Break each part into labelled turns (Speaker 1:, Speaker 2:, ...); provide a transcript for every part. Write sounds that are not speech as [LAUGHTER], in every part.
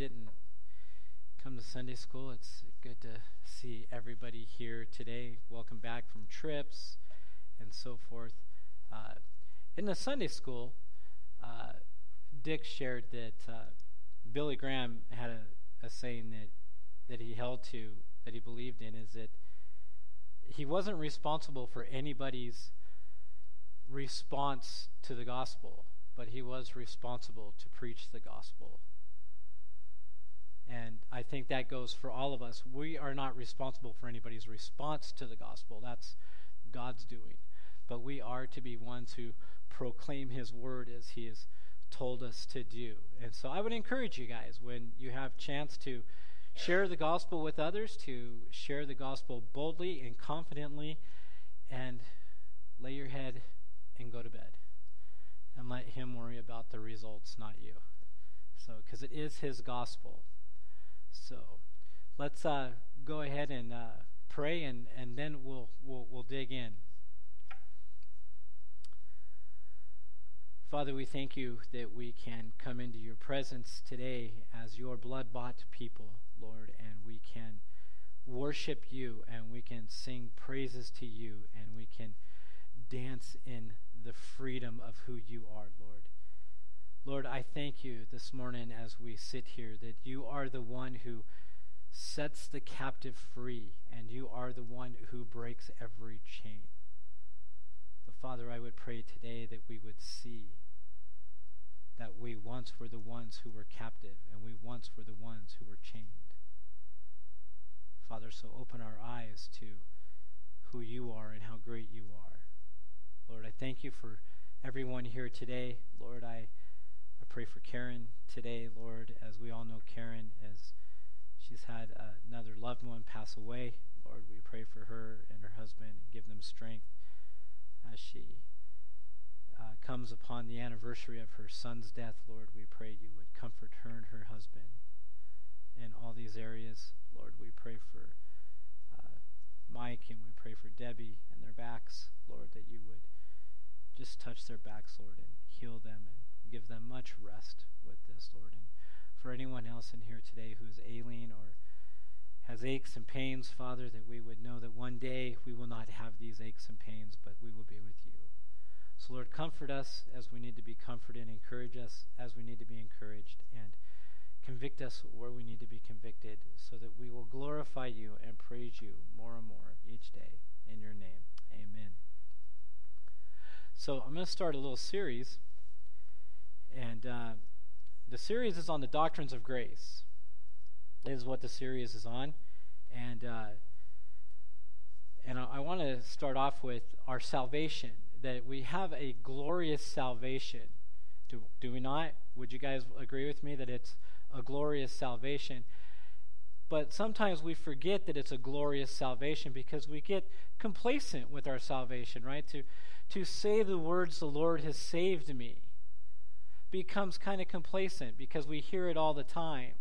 Speaker 1: didn't come to Sunday school, it's good to see everybody here today. Welcome back from trips and so forth. Uh, in the Sunday school, uh, Dick shared that uh, Billy Graham had a, a saying that, that he held to, that he believed in, is that he wasn't responsible for anybody's response to the gospel, but he was responsible to preach the gospel. And I think that goes for all of us. We are not responsible for anybody's response to the gospel. That's God's doing. But we are to be ones who proclaim his word as he has told us to do. And so I would encourage you guys when you have chance to share the gospel with others, to share the gospel boldly and confidently and lay your head and go to bed. And let him worry about the results, not you. So, because it is his gospel. So let's uh, go ahead and uh, pray, and, and then we'll, we'll, we'll dig in. Father, we thank you that we can come into your presence today as your blood bought people, Lord, and we can worship you and we can sing praises to you and we can dance in the freedom of who you are, Lord. Lord, I thank you this morning as we sit here that you are the one who sets the captive free, and you are the one who breaks every chain. But Father, I would pray today that we would see that we once were the ones who were captive, and we once were the ones who were chained. Father, so open our eyes to who you are and how great you are. Lord, I thank you for everyone here today. Lord, I pray for Karen today, Lord, as we all know Karen, as she's had another loved one pass away. Lord, we pray for her and her husband and give them strength as she uh, comes upon the anniversary of her son's death. Lord, we pray you would comfort her and her husband in all these areas. Lord, we pray for uh, Mike and we pray for Debbie and their backs. Lord, that you would just touch their backs, Lord, and heal them and give them much rest with this, Lord. And for anyone else in here today who's ailing or has aches and pains, Father, that we would know that one day we will not have these aches and pains, but we will be with you. So, Lord, comfort us as we need to be comforted, encourage us as we need to be encouraged, and convict us where we need to be convicted so that we will glorify you and praise you more and more each day. In your name, amen. So, I'm going to start a little series and uh, the series is on the doctrines of grace, is what the series is on. And, uh, and I, I want to start off with our salvation, that we have a glorious salvation. Do, do we not? Would you guys agree with me that it's a glorious salvation? But sometimes we forget that it's a glorious salvation because we get complacent with our salvation, right? To, to say the words, the Lord has saved me becomes kind of complacent because we hear it all the time.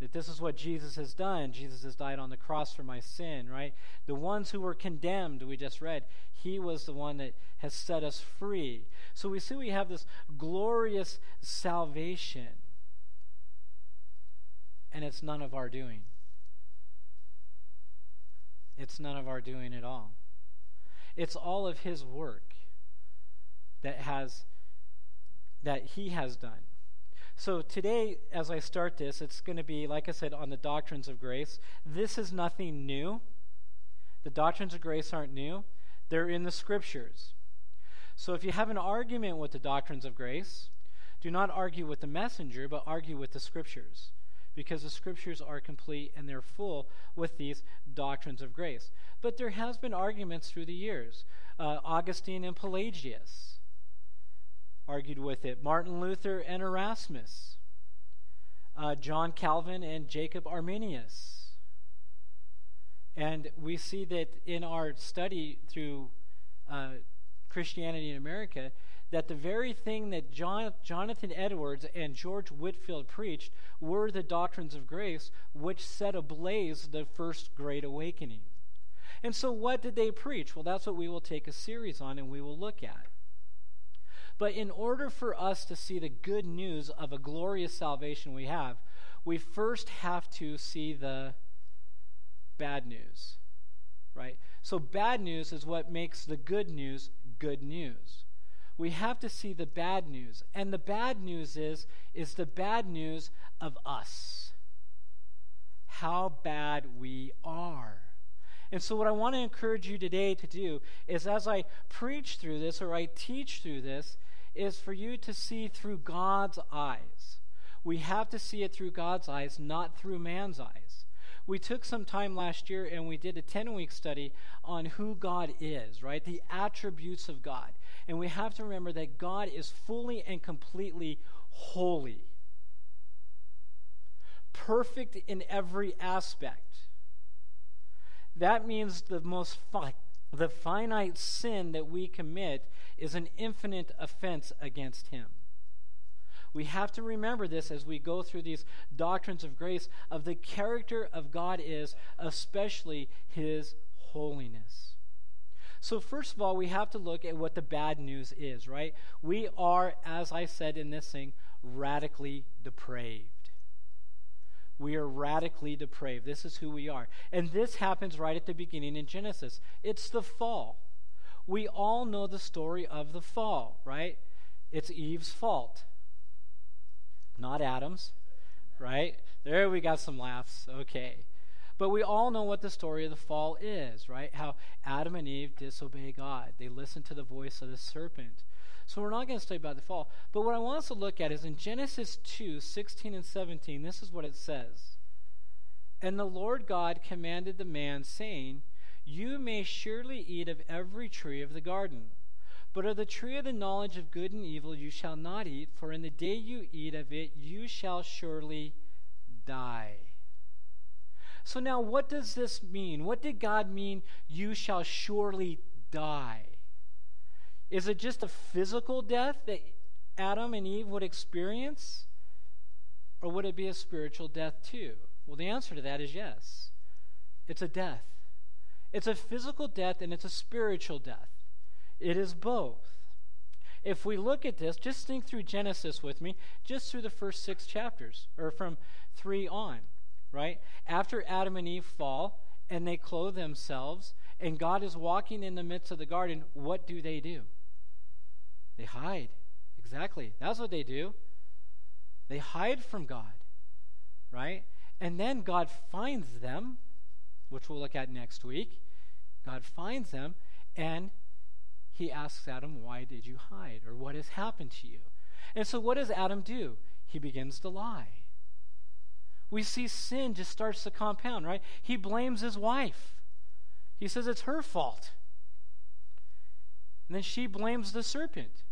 Speaker 1: That this is what Jesus has done. Jesus has died on the cross for my sin, right? The ones who were condemned, we just read, he was the one that has set us free. So we see we have this glorious salvation, and it's none of our doing. It's none of our doing at all. It's all of his work that has that he has done. So today, as I start this, it's going to be, like I said, on the doctrines of grace. This is nothing new. The doctrines of grace aren't new, they're in the scriptures. So if you have an argument with the doctrines of grace, do not argue with the messenger, but argue with the scriptures. Because the scriptures are complete and they're full with these doctrines of grace. But there has been arguments through the years. Uh, Augustine and Pelagius argued with it. Martin Luther and Erasmus. Uh, John Calvin and Jacob Arminius. And we see that in our study through uh, Christianity in America, that the very thing that John, Jonathan Edwards and George Whitefield preached were the doctrines of grace, which set ablaze the first great awakening. And so, what did they preach? Well, that's what we will take a series on and we will look at. But in order for us to see the good news of a glorious salvation we have, we first have to see the bad news, right? So, bad news is what makes the good news good news. We have to see the bad news. And the bad news is, is the bad news of us. How bad we are. And so, what I want to encourage you today to do is as I preach through this or I teach through this, is for you to see through God's eyes. We have to see it through God's eyes, not through man's eyes. We took some time last year and we did a 10 week study on who God is, right? The attributes of God. And we have to remember that God is fully and completely holy, perfect in every aspect. That means the most the finite sin that we commit is an infinite offense against him. We have to remember this as we go through these doctrines of grace of the character of God is, especially his holiness. So, first of all, we have to look at what the bad news is, right? We are, as I said in this thing, radically depraved. We are radically depraved. This is who we are. And this happens right at the beginning in Genesis. It's the fall. We all know the story of the fall, right? It's Eve's fault, not Adam's, right? There we got some laughs. Okay. But we all know what the story of the fall is, right? How Adam and Eve disobey God. They listen to the voice of the serpent. So we're not going to study about the fall. But what I want us to look at is in Genesis 2 16 and 17, this is what it says. And the Lord God commanded the man, saying, You may surely eat of every tree of the garden. But of the tree of the knowledge of good and evil you shall not eat, for in the day you eat of it you shall surely die. So now, what does this mean? What did God mean, you shall surely die? Is it just a physical death that Adam and Eve would experience? Or would it be a spiritual death too? Well, the answer to that is yes. It's a death. It's a physical death and it's a spiritual death. It is both. If we look at this, just think through Genesis with me, just through the first six chapters, or from three on, right? After Adam and Eve fall and they clothe themselves, and God is walking in the midst of the garden, what do they do? They hide. Exactly. That's what they do. They hide from God, right? And then God finds them, which we'll look at next week. God finds them, and he asks Adam, Why did you hide? Or what has happened to you? And so, what does Adam do? He begins to lie. We see sin just starts to compound, right? He blames his wife. He says it's her fault. And then she blames the serpent.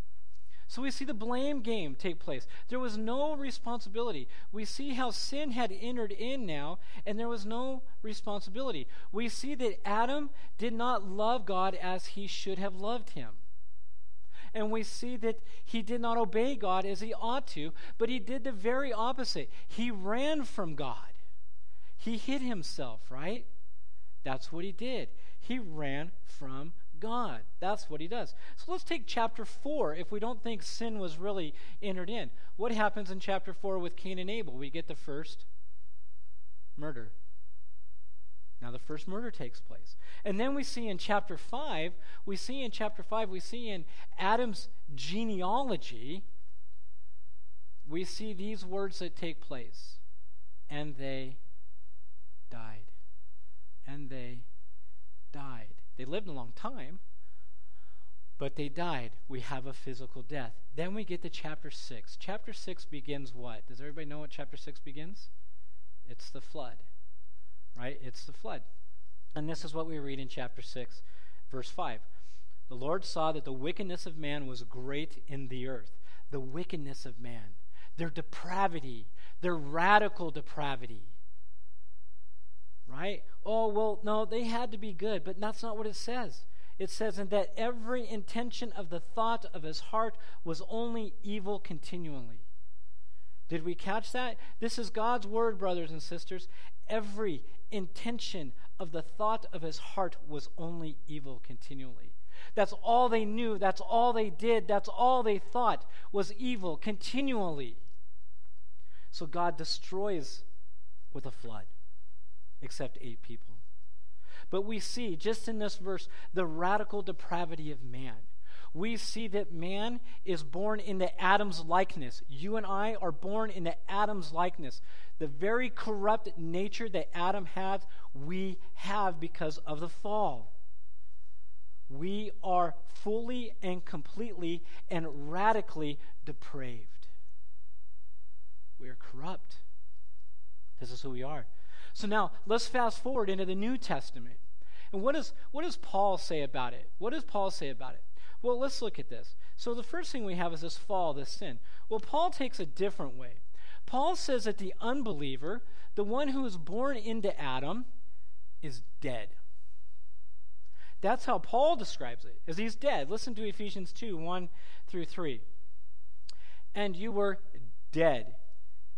Speaker 1: So we see the blame game take place. There was no responsibility. We see how sin had entered in now, and there was no responsibility. We see that Adam did not love God as he should have loved him. And we see that he did not obey God as he ought to, but he did the very opposite. He ran from God. He hid himself, right? That's what he did. He ran from God. That's what he does. So let's take chapter 4 if we don't think sin was really entered in. What happens in chapter 4 with Cain and Abel? We get the first murder. Now, the first murder takes place. And then we see in chapter 5, we see in chapter 5, we see in Adam's genealogy, we see these words that take place. And they died. And they died. They lived a long time, but they died. We have a physical death. Then we get to chapter 6. Chapter 6 begins what? Does everybody know what chapter 6 begins? It's the flood, right? It's the flood. And this is what we read in chapter 6, verse 5. The Lord saw that the wickedness of man was great in the earth. The wickedness of man, their depravity, their radical depravity right? Oh, well, no, they had to be good, but that's not what it says. It says, and that every intention of the thought of his heart was only evil continually. Did we catch that? This is God's word, brothers and sisters. Every intention of the thought of his heart was only evil continually. That's all they knew. That's all they did. That's all they thought was evil continually. So God destroys with a flood, except eight people. But we see just in this verse the radical depravity of man. We see that man is born into Adam's likeness. You and I are born into Adam's likeness. The very corrupt nature that Adam had, we have because of the fall. We are fully and completely and radically depraved. We are corrupt. This is who we are. So now let's fast forward into the New Testament. And what, is, what does Paul say about it? What does Paul say about it? Well, let's look at this. So the first thing we have is this fall, this sin. Well, Paul takes a different way. Paul says that the unbeliever, the one who is born into Adam, is dead. That's how Paul describes it, as he's dead. Listen to Ephesians 2 1 through 3. And you were dead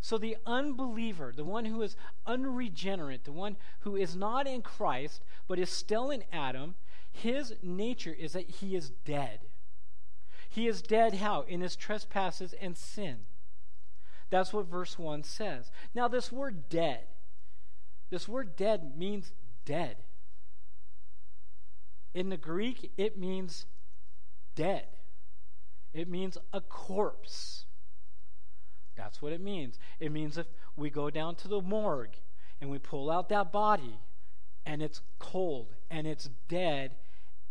Speaker 1: So the unbeliever, the one who is unregenerate, the one who is not in Christ, but is still in Adam, his nature is that he is dead. He is dead how? In his trespasses and sin. That's what verse 1 says. Now, this word dead, this word dead means dead. In the Greek, it means dead, it means a corpse. That's what it means. It means if we go down to the morgue and we pull out that body and it's cold and it's dead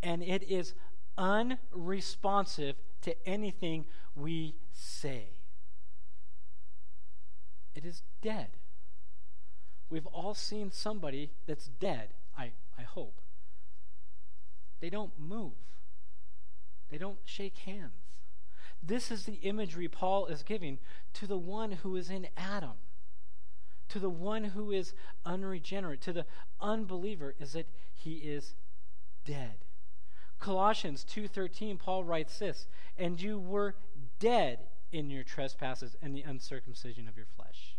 Speaker 1: and it is unresponsive to anything we say. It is dead. We've all seen somebody that's dead, I, I hope. They don't move, they don't shake hands. This is the imagery Paul is giving to the one who is in Adam, to the one who is unregenerate, to the unbeliever, is that he is dead. Colossians 2:13 Paul writes this, "And you were dead in your trespasses and the uncircumcision of your flesh."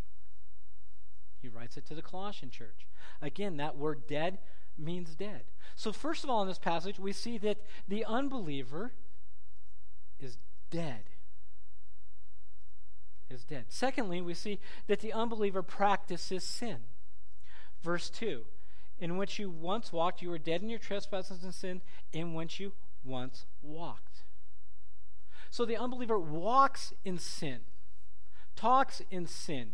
Speaker 1: He writes it to the Colossian church. Again, that word dead means dead. So first of all in this passage we see that the unbeliever is dead. Is dead. Secondly, we see that the unbeliever practices sin. Verse 2 in which you once walked, you were dead in your trespasses and sin, in which you once walked. So the unbeliever walks in sin, talks in sin,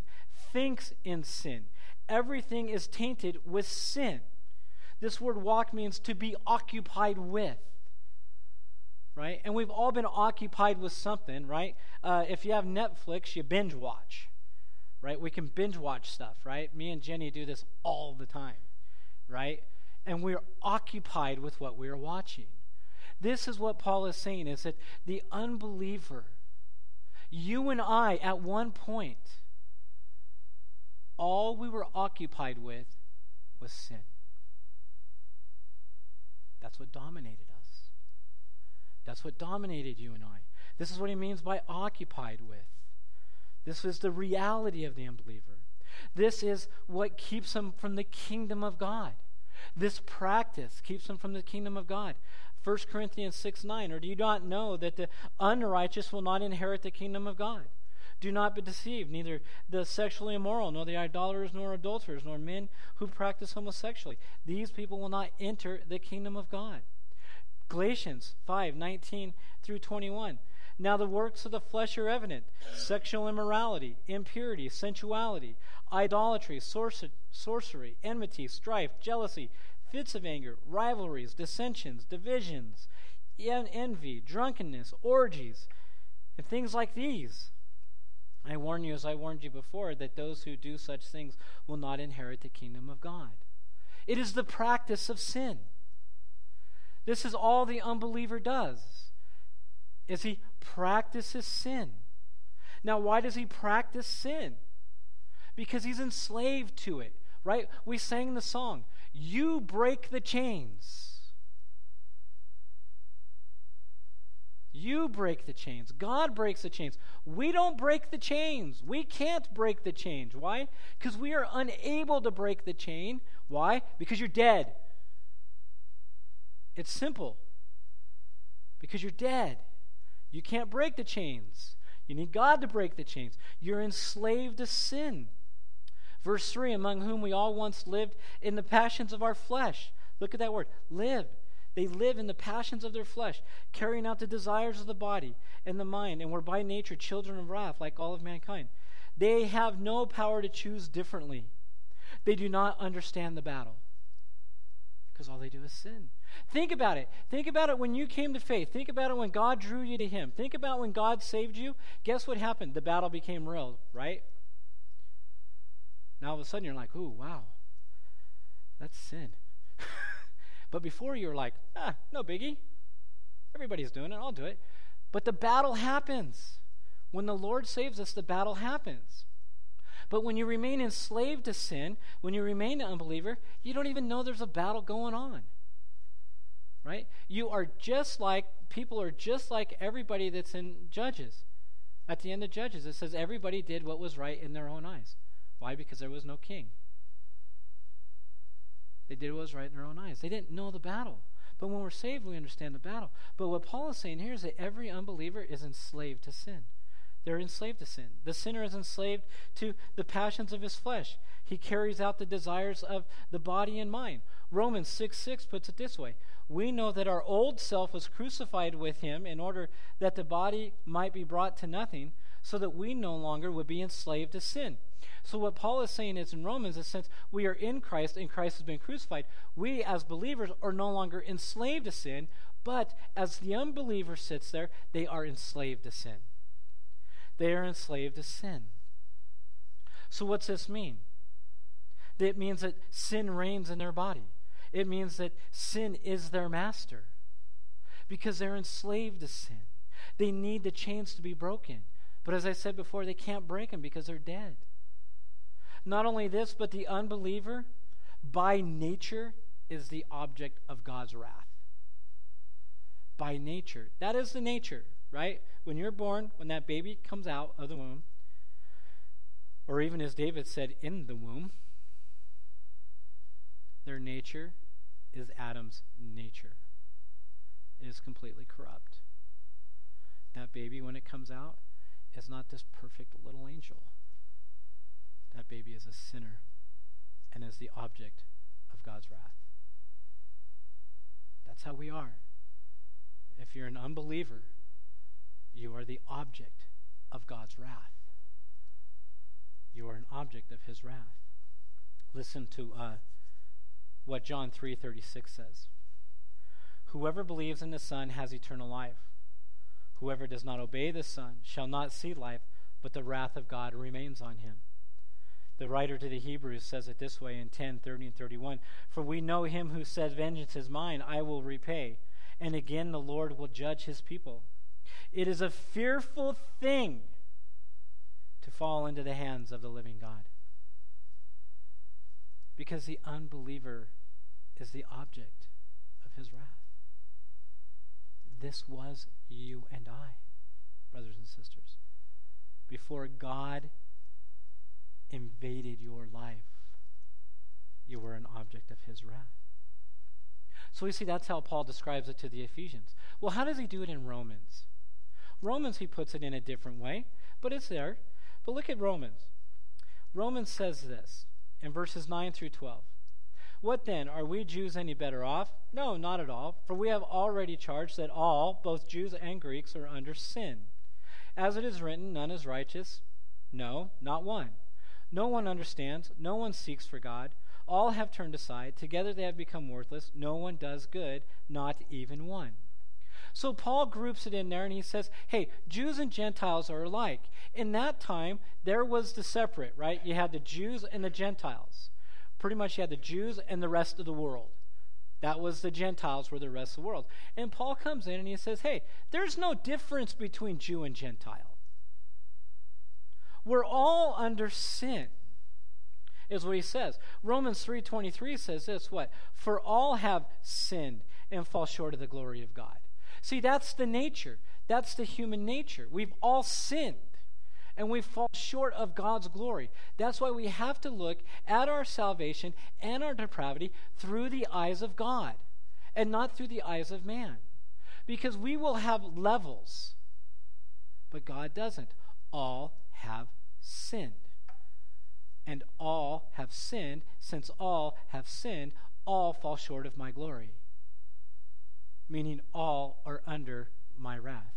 Speaker 1: thinks in sin. Everything is tainted with sin. This word walk means to be occupied with. Right? And we've all been occupied with something, right? Uh, if you have Netflix, you binge watch, right? We can binge watch stuff, right? Me and Jenny do this all the time right? And we're occupied with what we are watching. This is what Paul is saying is that the unbeliever, you and I, at one point, all we were occupied with was sin. That's what dominated us. That's what dominated you and I. This is what he means by occupied with. This is the reality of the unbeliever. This is what keeps him from the kingdom of God. This practice keeps him from the kingdom of God. 1 Corinthians 6 9, or do you not know that the unrighteous will not inherit the kingdom of God? Do not be deceived, neither the sexually immoral, nor the idolaters, nor adulterers, nor men who practice homosexuality. These people will not enter the kingdom of God. Galatians 5 19 through 21. Now the works of the flesh are evident sexual immorality, impurity, sensuality, idolatry, sorcery, enmity, strife, jealousy, fits of anger, rivalries, dissensions, divisions, envy, drunkenness, orgies, and things like these. I warn you, as I warned you before, that those who do such things will not inherit the kingdom of God. It is the practice of sin. This is all the unbeliever does is he practices sin. Now, why does he practice sin? Because he's enslaved to it, right? We sang the song, You break the chains. You break the chains. God breaks the chains. We don't break the chains. We can't break the chains. Why? Because we are unable to break the chain. Why? Because you're dead. It's simple. Because you're dead. You can't break the chains. You need God to break the chains. You're enslaved to sin. Verse 3 Among whom we all once lived in the passions of our flesh. Look at that word lived. They live in the passions of their flesh, carrying out the desires of the body and the mind, and were by nature children of wrath, like all of mankind. They have no power to choose differently. They do not understand the battle because all they do is sin. Think about it. Think about it when you came to faith. Think about it when God drew you to Him. Think about when God saved you. Guess what happened? The battle became real, right? Now all of a sudden you're like, ooh, wow, that's sin. [LAUGHS] but before you were like, ah, no biggie. Everybody's doing it, I'll do it. But the battle happens. When the Lord saves us, the battle happens. But when you remain enslaved to sin, when you remain an unbeliever, you don't even know there's a battle going on. Right? You are just like, people are just like everybody that's in Judges. At the end of Judges, it says everybody did what was right in their own eyes. Why? Because there was no king. They did what was right in their own eyes. They didn't know the battle. But when we're saved, we understand the battle. But what Paul is saying here is that every unbeliever is enslaved to sin. They're enslaved to sin. The sinner is enslaved to the passions of his flesh. He carries out the desires of the body and mind. Romans 6 6 puts it this way We know that our old self was crucified with him in order that the body might be brought to nothing, so that we no longer would be enslaved to sin. So, what Paul is saying is in Romans, is since we are in Christ and Christ has been crucified, we as believers are no longer enslaved to sin, but as the unbeliever sits there, they are enslaved to sin. They are enslaved to sin. So, what's this mean? It means that sin reigns in their body. It means that sin is their master because they're enslaved to sin. They need the chains to be broken. But as I said before, they can't break them because they're dead. Not only this, but the unbeliever, by nature, is the object of God's wrath. By nature. That is the nature, right? When you're born, when that baby comes out of the womb, or even as David said, in the womb, their nature is Adam's nature. It is completely corrupt. That baby, when it comes out, is not this perfect little angel that baby is a sinner and is the object of God's wrath. That's how we are. If you're an unbeliever, you are the object of God's wrath. You are an object of his wrath. Listen to uh, what John 3:36 says. Whoever believes in the Son has eternal life. Whoever does not obey the Son shall not see life, but the wrath of God remains on him. The writer to the Hebrews says it this way in 10, 30, and 31 For we know him who said, Vengeance is mine, I will repay. And again, the Lord will judge his people. It is a fearful thing to fall into the hands of the living God. Because the unbeliever is the object of his wrath. This was you and I, brothers and sisters. Before God invaded your life, you were an object of his wrath. So we see that's how Paul describes it to the Ephesians. Well, how does he do it in Romans? Romans, he puts it in a different way, but it's there. But look at Romans. Romans says this in verses 9 through 12. What then? Are we Jews any better off? No, not at all. For we have already charged that all, both Jews and Greeks, are under sin. As it is written, none is righteous. No, not one. No one understands. No one seeks for God. All have turned aside. Together they have become worthless. No one does good, not even one. So Paul groups it in there and he says, hey, Jews and Gentiles are alike. In that time, there was the separate, right? You had the Jews and the Gentiles. Pretty much you had the Jews and the rest of the world. That was the Gentiles, were the rest of the world. And Paul comes in and he says, hey, there's no difference between Jew and Gentile. We're all under sin. Is what he says. Romans 3:23 says this, what? For all have sinned and fall short of the glory of God. See, that's the nature. That's the human nature. We've all sinned and we fall short of God's glory. That's why we have to look at our salvation and our depravity through the eyes of God and not through the eyes of man. Because we will have levels, but God doesn't. All have sinned. And all have sinned. Since all have sinned, all fall short of my glory. Meaning all are under my wrath.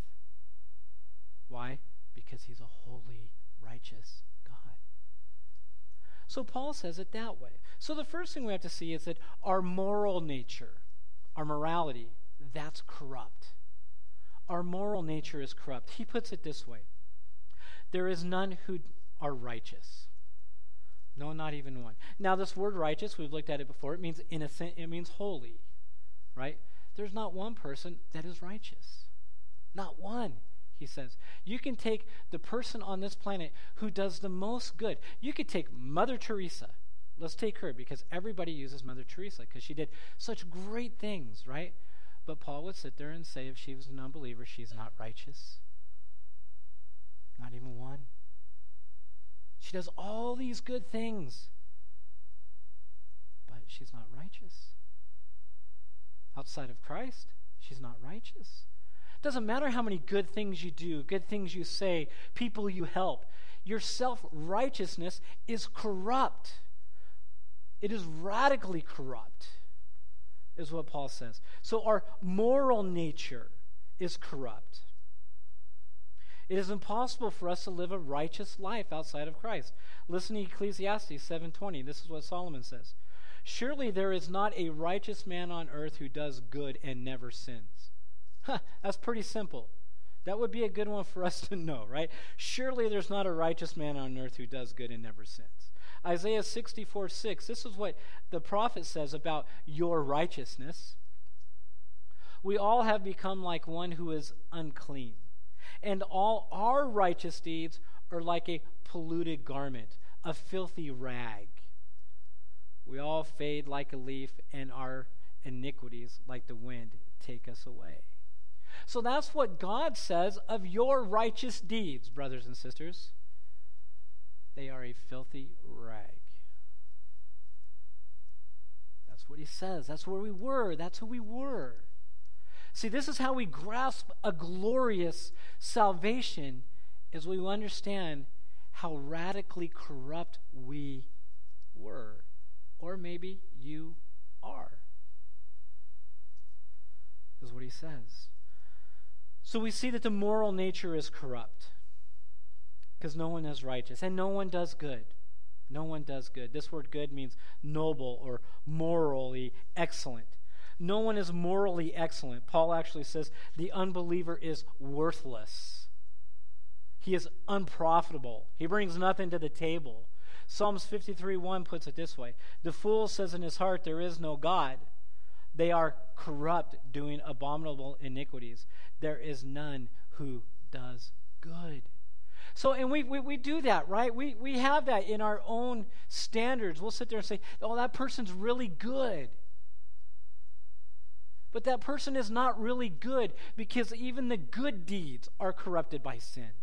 Speaker 1: Why? Because he's a holy, righteous God. So Paul says it that way. So the first thing we have to see is that our moral nature, our morality, that's corrupt. Our moral nature is corrupt. He puts it this way There is none who are righteous. No, not even one. Now, this word righteous, we've looked at it before. It means innocent, it means holy, right? There's not one person that is righteous. Not one he says. You can take the person on this planet who does the most good. You could take Mother Teresa. Let's take her because everybody uses Mother Teresa because she did such great things, right? But Paul would sit there and say if she was an unbeliever, she's not righteous. Not even one. She does all these good things, but she's not righteous. Outside of Christ, she's not righteous. Doesn't matter how many good things you do, good things you say, people you help. Your self righteousness is corrupt. It is radically corrupt, is what Paul says. So our moral nature is corrupt. It is impossible for us to live a righteous life outside of Christ. Listen to Ecclesiastes 7:20. This is what Solomon says. Surely there is not a righteous man on earth who does good and never sins. Huh, that's pretty simple. That would be a good one for us to know, right? Surely there's not a righteous man on earth who does good and never sins. Isaiah 64 6, this is what the prophet says about your righteousness. We all have become like one who is unclean, and all our righteous deeds are like a polluted garment, a filthy rag. We all fade like a leaf, and our iniquities, like the wind, take us away. So that's what God says of your righteous deeds, brothers and sisters. They are a filthy rag. That's what he says. That's where we were. That's who we were. See, this is how we grasp a glorious salvation as we understand how radically corrupt we were. Or maybe you are, is what he says. So we see that the moral nature is corrupt because no one is righteous and no one does good. No one does good. This word good means noble or morally excellent. No one is morally excellent. Paul actually says the unbeliever is worthless. He is unprofitable. He brings nothing to the table. Psalms 53 1 puts it this way The fool says in his heart, There is no God. They are corrupt, doing abominable iniquities. There is none who does good. So, and we, we, we do that, right? We, we have that in our own standards. We'll sit there and say, oh, that person's really good. But that person is not really good because even the good deeds are corrupted by sin.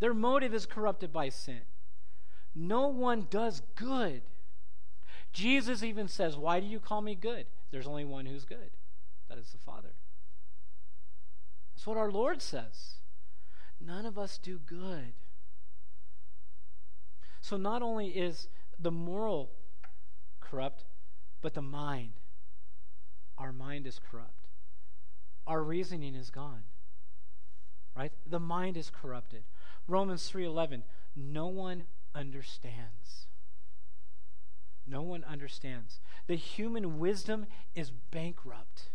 Speaker 1: Their motive is corrupted by sin. No one does good. Jesus even says, Why do you call me good? There's only one who's good. That is the Father. That's what our Lord says. None of us do good. So not only is the moral corrupt, but the mind. Our mind is corrupt. Our reasoning is gone. Right? The mind is corrupted. Romans 3:11, no one understands. No one understands. The human wisdom is bankrupt.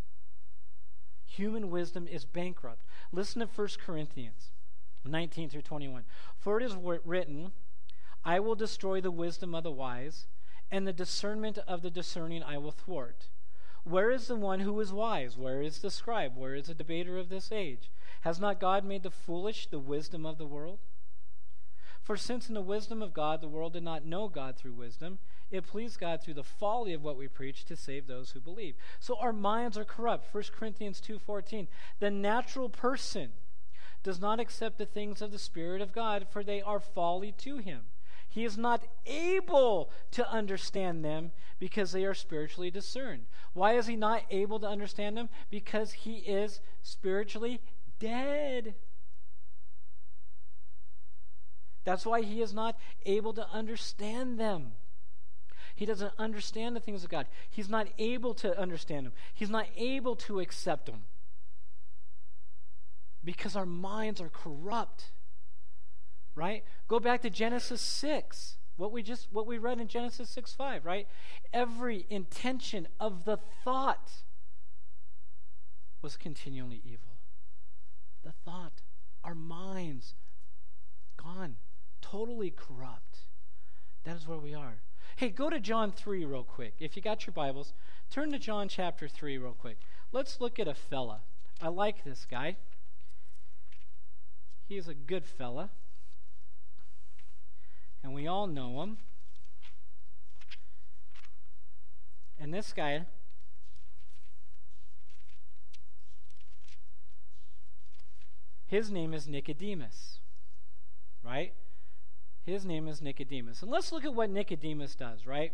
Speaker 1: Human wisdom is bankrupt. Listen to 1 Corinthians 19 through 21. For it is written, I will destroy the wisdom of the wise, and the discernment of the discerning I will thwart. Where is the one who is wise? Where is the scribe? Where is the debater of this age? Has not God made the foolish the wisdom of the world? For since in the wisdom of God the world did not know God through wisdom, it pleased God through the folly of what we preach to save those who believe. So our minds are corrupt. 1 Corinthians 2:14. The natural person does not accept the things of the spirit of God, for they are folly to him. He is not able to understand them because they are spiritually discerned. Why is he not able to understand them? Because he is spiritually dead. That's why he is not able to understand them. He doesn't understand the things of God. He's not able to understand them. He's not able to accept them. Because our minds are corrupt. Right? Go back to Genesis 6. What we just what we read in Genesis 6 5, right? Every intention of the thought was continually evil. The thought, our minds gone, totally corrupt. That is where we are. Hey, go to John 3 real quick. If you got your Bibles, turn to John chapter 3 real quick. Let's look at a fella. I like this guy. He's a good fella. And we all know him. And this guy his name is Nicodemus. Right? His name is Nicodemus. And let's look at what Nicodemus does, right?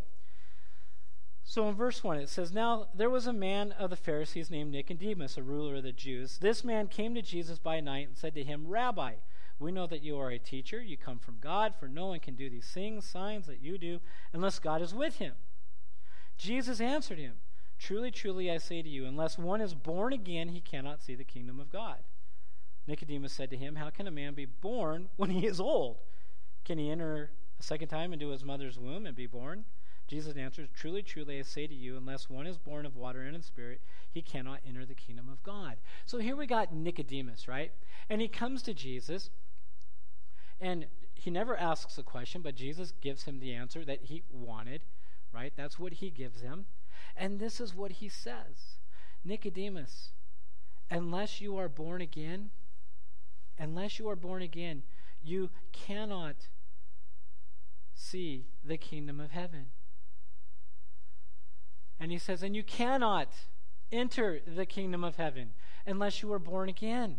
Speaker 1: So in verse 1, it says, Now there was a man of the Pharisees named Nicodemus, a ruler of the Jews. This man came to Jesus by night and said to him, Rabbi, we know that you are a teacher. You come from God, for no one can do these things, signs that you do, unless God is with him. Jesus answered him, Truly, truly, I say to you, unless one is born again, he cannot see the kingdom of God. Nicodemus said to him, How can a man be born when he is old? Can he enter a second time into his mother's womb and be born? Jesus answers, Truly, truly, I say to you, unless one is born of water and of spirit, he cannot enter the kingdom of God. So here we got Nicodemus, right? And he comes to Jesus, and he never asks a question, but Jesus gives him the answer that he wanted, right? That's what he gives him. And this is what he says Nicodemus, unless you are born again, unless you are born again, you cannot see the kingdom of heaven. And he says, and you cannot enter the kingdom of heaven unless you are born again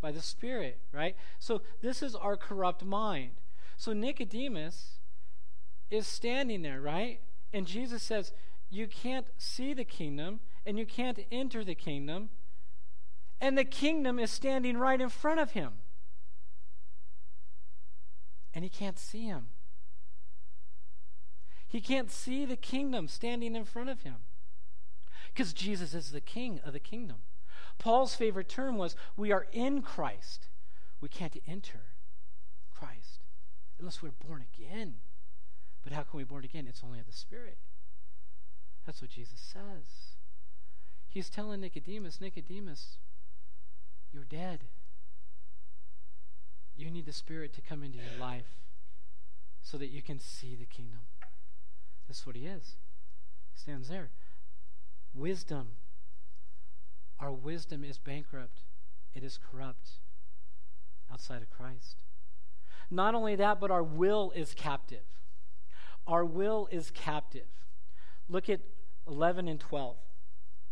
Speaker 1: by the Spirit, right? So this is our corrupt mind. So Nicodemus is standing there, right? And Jesus says, You can't see the kingdom and you can't enter the kingdom. And the kingdom is standing right in front of him. And he can't see him. He can't see the kingdom standing in front of him because Jesus is the king of the kingdom. Paul's favorite term was we are in Christ. We can't enter Christ unless we're born again. But how can we be born again? It's only of the Spirit. That's what Jesus says. He's telling Nicodemus, Nicodemus, you're dead. Need the Spirit to come into your life so that you can see the kingdom. That's what he is. He stands there. Wisdom. Our wisdom is bankrupt, it is corrupt outside of Christ. Not only that, but our will is captive. Our will is captive. Look at 11 and 12,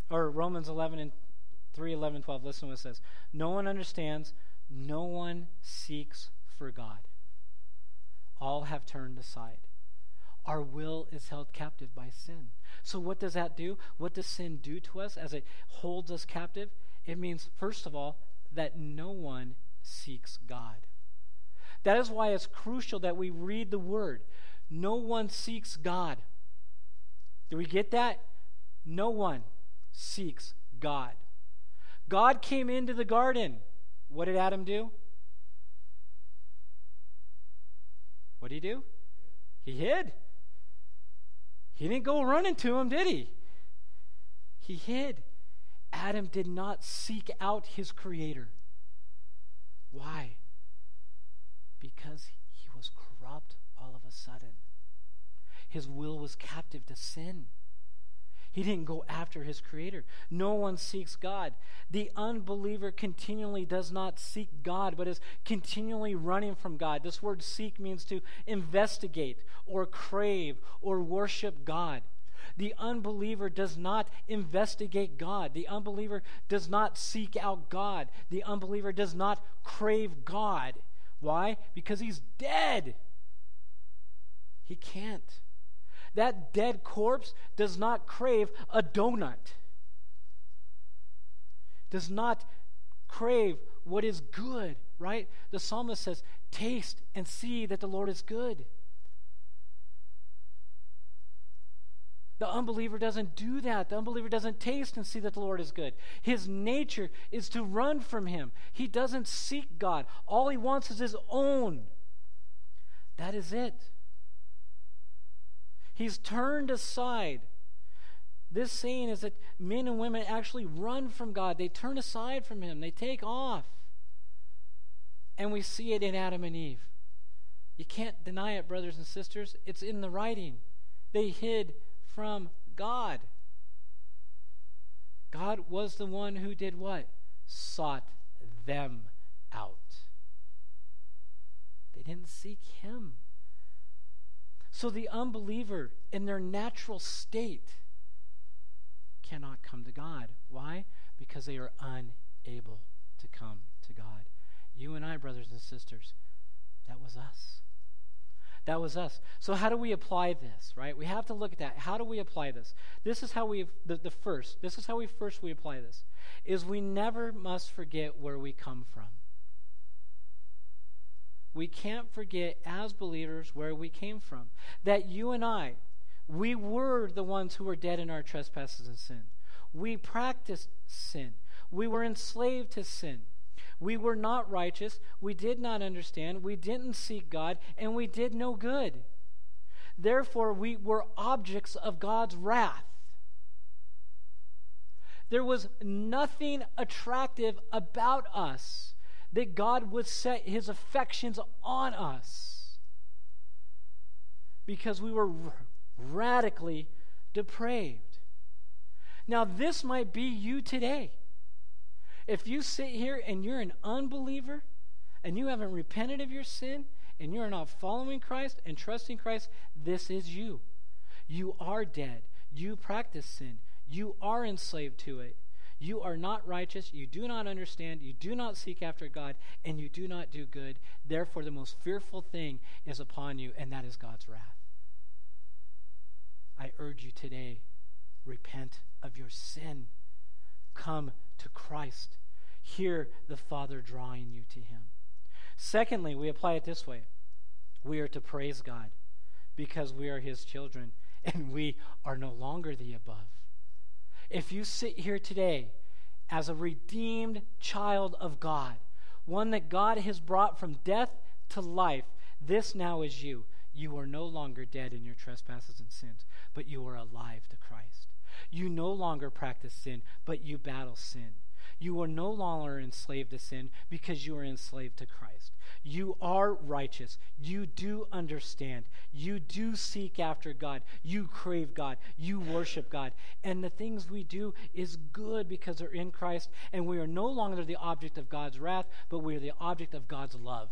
Speaker 1: or Romans 11 and 3, 11, 12. Listen to what it says. No one understands, no one seeks for God. All have turned aside our will is held captive by sin. So, what does that do? What does sin do to us as it holds us captive? It means, first of all, that no one seeks God. That is why it's crucial that we read the Word. No one seeks God. Do we get that? No one seeks God. God came into the garden. What did Adam do? What did he do? He hid. He didn't go running to him, did he? He hid. Adam did not seek out his creator. Why? Because he was corrupt all of a sudden. His will was captive to sin. He didn't go after his creator. No one seeks God. The unbeliever continually does not seek God, but is continually running from God. This word seek means to investigate or crave or worship God. The unbeliever does not investigate God. The unbeliever does not seek out God. The unbeliever does not crave God. Why? Because he's dead. He can't. That dead corpse does not crave a donut, does not crave what is good, right? The psalmist says, Taste and see that the Lord is good. The unbeliever doesn't do that. The unbeliever doesn't taste and see that the Lord is good. His nature is to run from Him. He doesn't seek God. All he wants is his own. That is it. He's turned aside. This saying is that men and women actually run from God. They turn aside from Him, they take off. And we see it in Adam and Eve. You can't deny it, brothers and sisters. It's in the writing. They hid from God. God was the one who did what? Sought them out. They didn't seek Him. So the unbeliever, in their natural state, cannot come to God. Why? Because they are unable to come to God. You and I, brothers and sisters, that was us. That was us. So, how do we apply this, right? We have to look at that. How do we apply this? This is how we, the, the first, this is how we first we apply this, is we never must forget where we come from we can't forget as believers where we came from. That you and I, we were the ones who were dead in our trespasses and sin. We practiced sin. We were enslaved to sin. We were not righteous. We did not understand. We didn't seek God, and we did no good. Therefore, we were objects of God's wrath. There was nothing attractive about us that God would set his affections on us because we were r- radically depraved. Now, this might be you today. If you sit here and you're an unbeliever and you haven't repented of your sin and you're not following Christ and trusting Christ, this is you. You are dead. You practice sin. You are enslaved to it. You are not righteous, you do not understand, you do not seek after God, and you do not do good. Therefore, the most fearful thing is upon you, and that is God's wrath. I urge you today repent of your sin, come to Christ. Hear the Father drawing you to Him. Secondly, we apply it this way we are to praise God because we are His children and we are no longer the above. If you sit here today as a redeemed child of God, one that God has brought from death to life, this now is you. You are no longer dead in your trespasses and sins, but you are alive to Christ. You no longer practice sin, but you battle sin. You are no longer enslaved to sin because you are enslaved to Christ. You are righteous. You do understand. You do seek after God. You crave God. You worship God. And the things we do is good because they're in Christ. And we are no longer the object of God's wrath, but we are the object of God's love.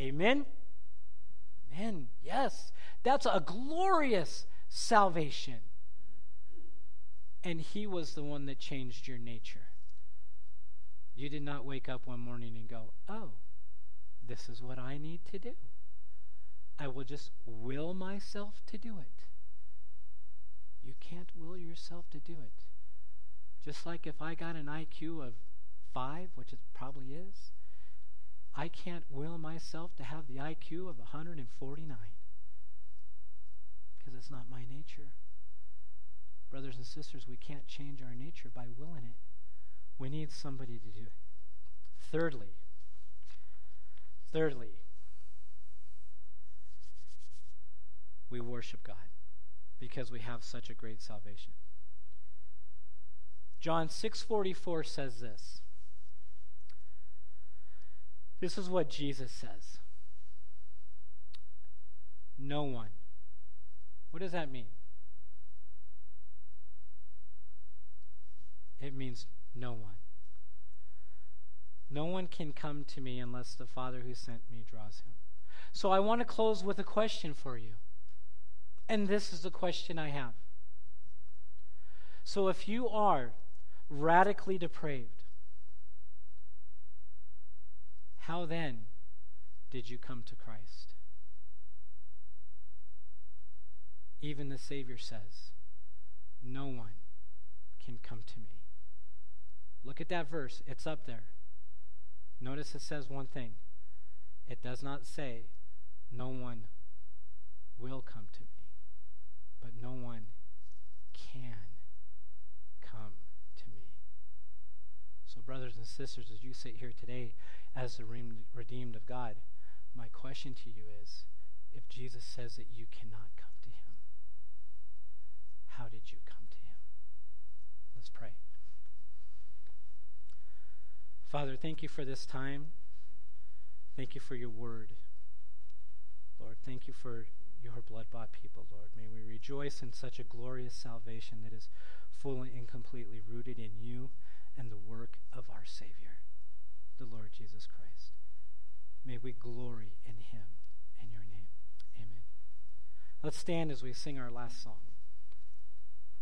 Speaker 1: Amen? Amen. Yes. That's a glorious salvation. And He was the one that changed your nature. You did not wake up one morning and go, oh, this is what I need to do. I will just will myself to do it. You can't will yourself to do it. Just like if I got an IQ of five, which it probably is, I can't will myself to have the IQ of 149 because it's not my nature. Brothers and sisters, we can't change our nature by willing it. We need somebody to do it. Thirdly, thirdly, we worship God because we have such a great salvation. John 6:44 says this. This is what Jesus says. No one. What does that mean? It means no one. No one can come to me unless the Father who sent me draws him. So I want to close with a question for you. And this is the question I have. So if you are radically depraved, how then did you come to Christ? Even the Savior says, No one can come to me. Look at that verse, it's up there. Notice it says one thing it does not say, No one will come to me, but no one can come to me. So, brothers and sisters, as you sit here today as the redeemed of God, my question to you is if Jesus says that you cannot come to him, how did you come to him? Let's pray. Father, thank you for this time. Thank you for your word. Lord, thank you for your blood bought people, Lord. May we rejoice in such a glorious salvation that is fully and completely rooted in you and the work of our Savior, the Lord Jesus Christ. May we glory in him and your name. Amen. Let's stand as we sing our last song.